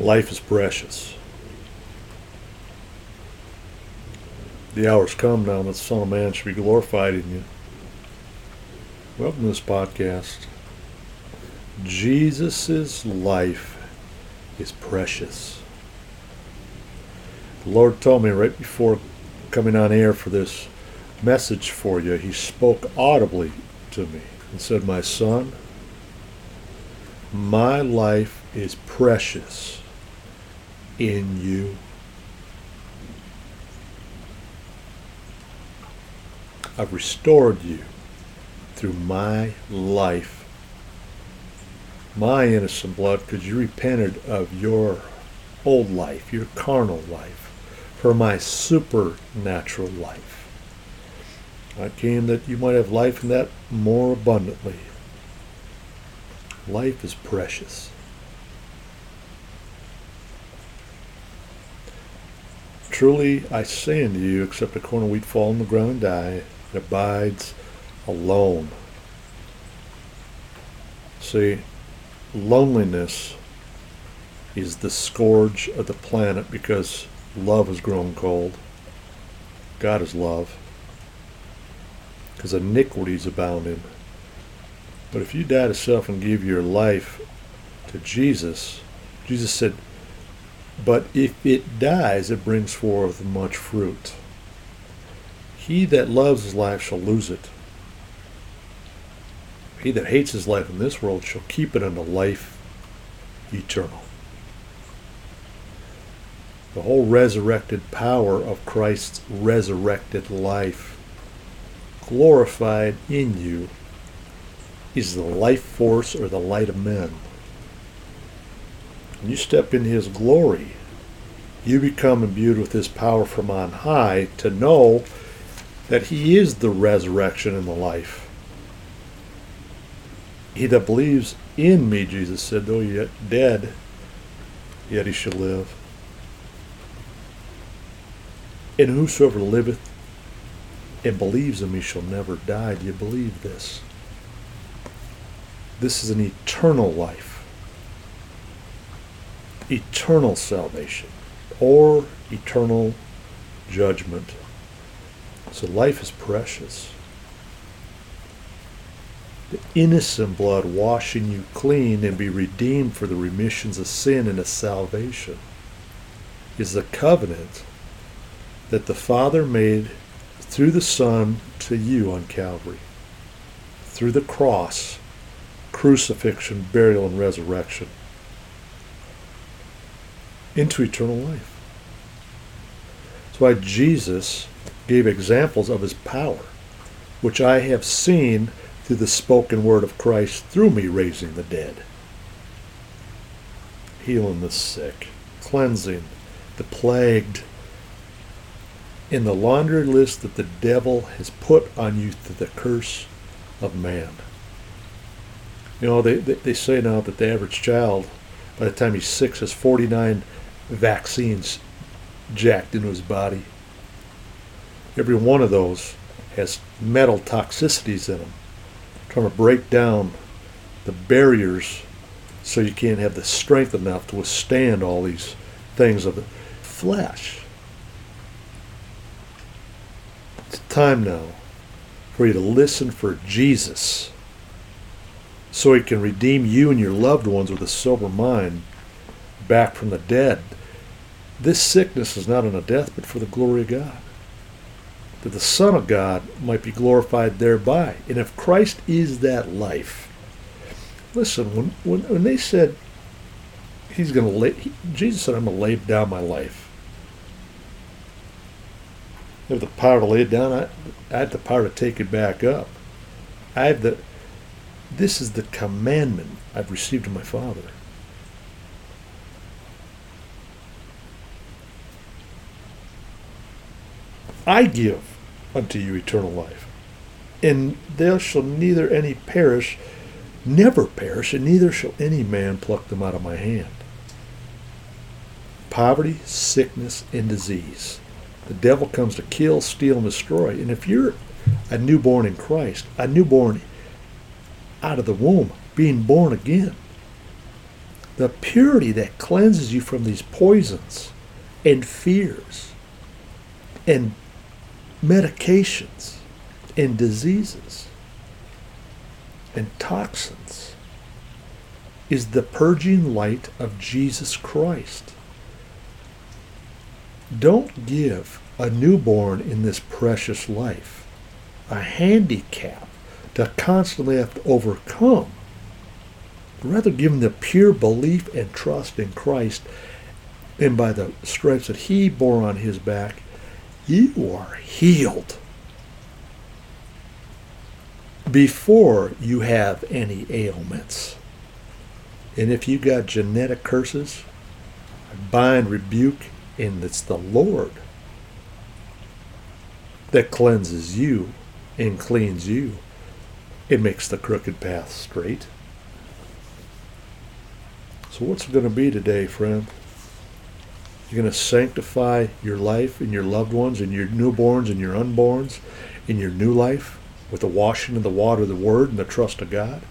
Life is precious. The hour's come now that the Son of Man should be glorified in you. Welcome to this podcast. Jesus' life is precious. The Lord told me right before coming on air for this message for you, He spoke audibly to me and said, My son, my life is precious in you. I've restored you through my life, my innocent blood, because you repented of your old life, your carnal life, for my supernatural life. I came that you might have life in that more abundantly. Life is precious. Truly I say unto you, except a corn of wheat fall on the ground and die, it abides alone. See, loneliness is the scourge of the planet because love has grown cold. God is love. Because iniquity is abounding. But if you die to self and give your life to Jesus, Jesus said, but if it dies, it brings forth much fruit. He that loves his life shall lose it. He that hates his life in this world shall keep it unto life eternal. The whole resurrected power of Christ's resurrected life, glorified in you, is the life force or the light of men. You step in His glory, you become imbued with His power from on high to know that He is the resurrection and the life. He that believes in me, Jesus said, though yet dead, yet he shall live. And whosoever liveth and believes in me shall never die. Do you believe this? This is an eternal life eternal salvation or eternal judgment. So life is precious. The innocent blood washing you clean and be redeemed for the remissions of sin and a salvation is the covenant that the Father made through the Son to you on Calvary. Through the cross, crucifixion, burial, and resurrection into eternal life. That's why Jesus gave examples of his power, which I have seen through the spoken word of Christ through me raising the dead, healing the sick, cleansing the plagued, in the laundry list that the devil has put on you through the curse of man. You know, they, they, they say now that the average child, by the time he's six, has 49 vaccines jacked into his body. Every one of those has metal toxicities in them, trying to break down the barriers so you can't have the strength enough to withstand all these things of the flesh. It's time now for you to listen for Jesus so he can redeem you and your loved ones with a sober mind back from the dead. This sickness is not unto death, but for the glory of God. That the Son of God might be glorified thereby. And if Christ is that life, listen, when, when, when they said, He's going to lay, he, Jesus said, I'm going to lay down my life. I have the power to lay it down. I, I have the power to take it back up. I have the, this is the commandment I've received from my Father. I give unto you eternal life. And there shall neither any perish, never perish, and neither shall any man pluck them out of my hand. Poverty, sickness, and disease. The devil comes to kill, steal, and destroy. And if you're a newborn in Christ, a newborn out of the womb, being born again, The purity that cleanses you from these poisons and fears and medications and diseases and toxins is the purging light of Jesus Christ. Don't give a newborn in this precious life a handicap to constantly have to overcome. Rather give them the pure belief and trust in Christ and by the stripes that he bore on his back, you are healed before you have any ailments. And if you got genetic curses, I bind, rebuke, and it's the Lord that cleanses you and cleans you. It makes the crooked path straight. So, what's it going to be today, friend? You're going to sanctify your life and your loved ones and your newborns and your unborns in your new life with the washing of the water of the Word and the trust of God?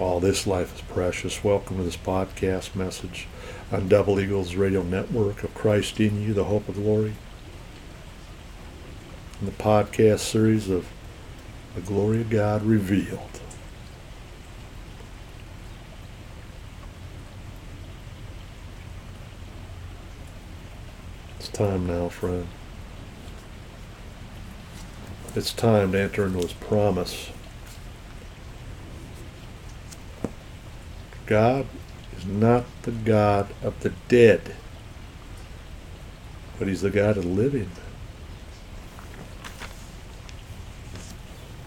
Oh, this life is precious. Welcome to this podcast message on Double Eagles Radio Network of Christ in You, the Hope of Glory. In the podcast series of The Glory of God Revealed. It's time now, friend. It's time to enter into his promise. God is not the God of the dead, but he's the God of the living.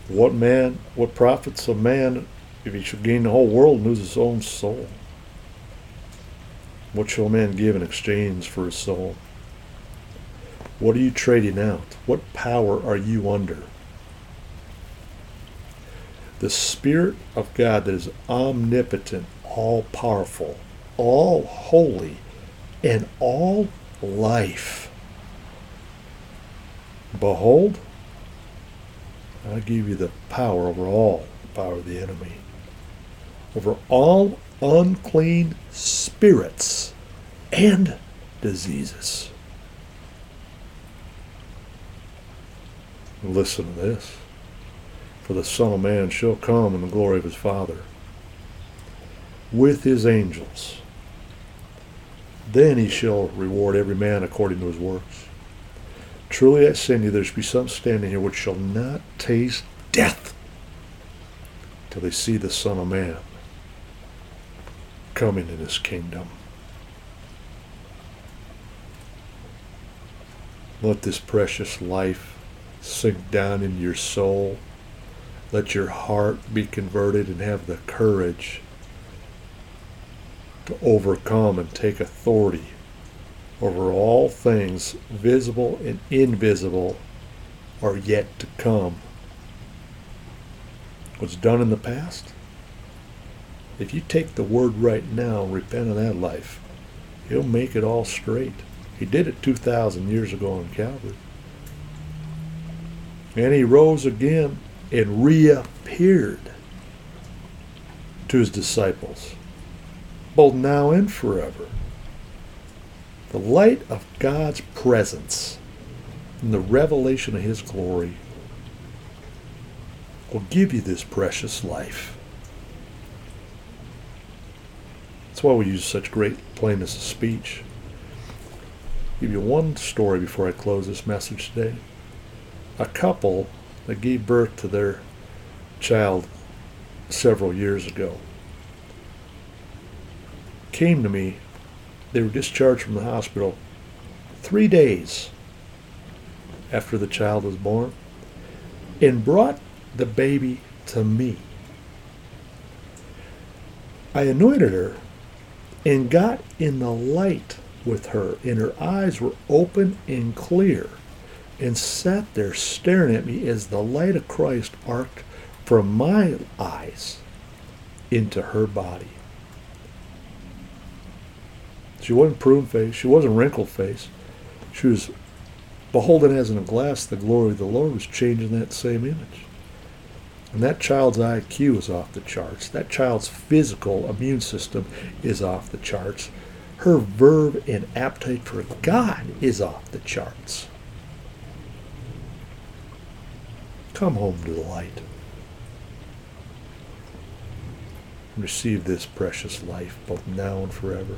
What man, what profits a man if he should gain the whole world and lose his own soul? What shall a man give in exchange for his soul? What are you trading out? What power are you under? The Spirit of God that is omnipotent, all powerful, all holy, and all life. Behold, I give you the power over all the power of the enemy, over all unclean spirits and diseases. Listen to this. For the Son of Man shall come in the glory of his Father with his angels. Then he shall reward every man according to his works. Truly I unto you, there shall be some standing here which shall not taste death till they see the Son of Man coming in his kingdom. Let this precious life sink down in your soul. Let your heart be converted and have the courage to overcome and take authority over all things visible and invisible are yet to come. What's done in the past? If you take the word right now and repent of that life, he'll make it all straight. He did it 2,000 years ago on Calvary. And he rose again and reappeared to his disciples, both now and forever. The light of God's presence and the revelation of his glory will give you this precious life. That's why we use such great plainness of speech. I'll give you one story before I close this message today a couple that gave birth to their child several years ago came to me. They were discharged from the hospital three days after the child was born and brought the baby to me. I anointed her and got in the light with her, and her eyes were open and clear and sat there staring at me as the light of Christ arced from my eyes into her body. She wasn't prune faced, she wasn't wrinkled faced. She was beholden as in a glass the glory of the Lord was changing that same image. And that child's IQ is off the charts. That child's physical immune system is off the charts. Her verve and appetite for God is off the charts. Come home to the light. Receive this precious life both now and forever.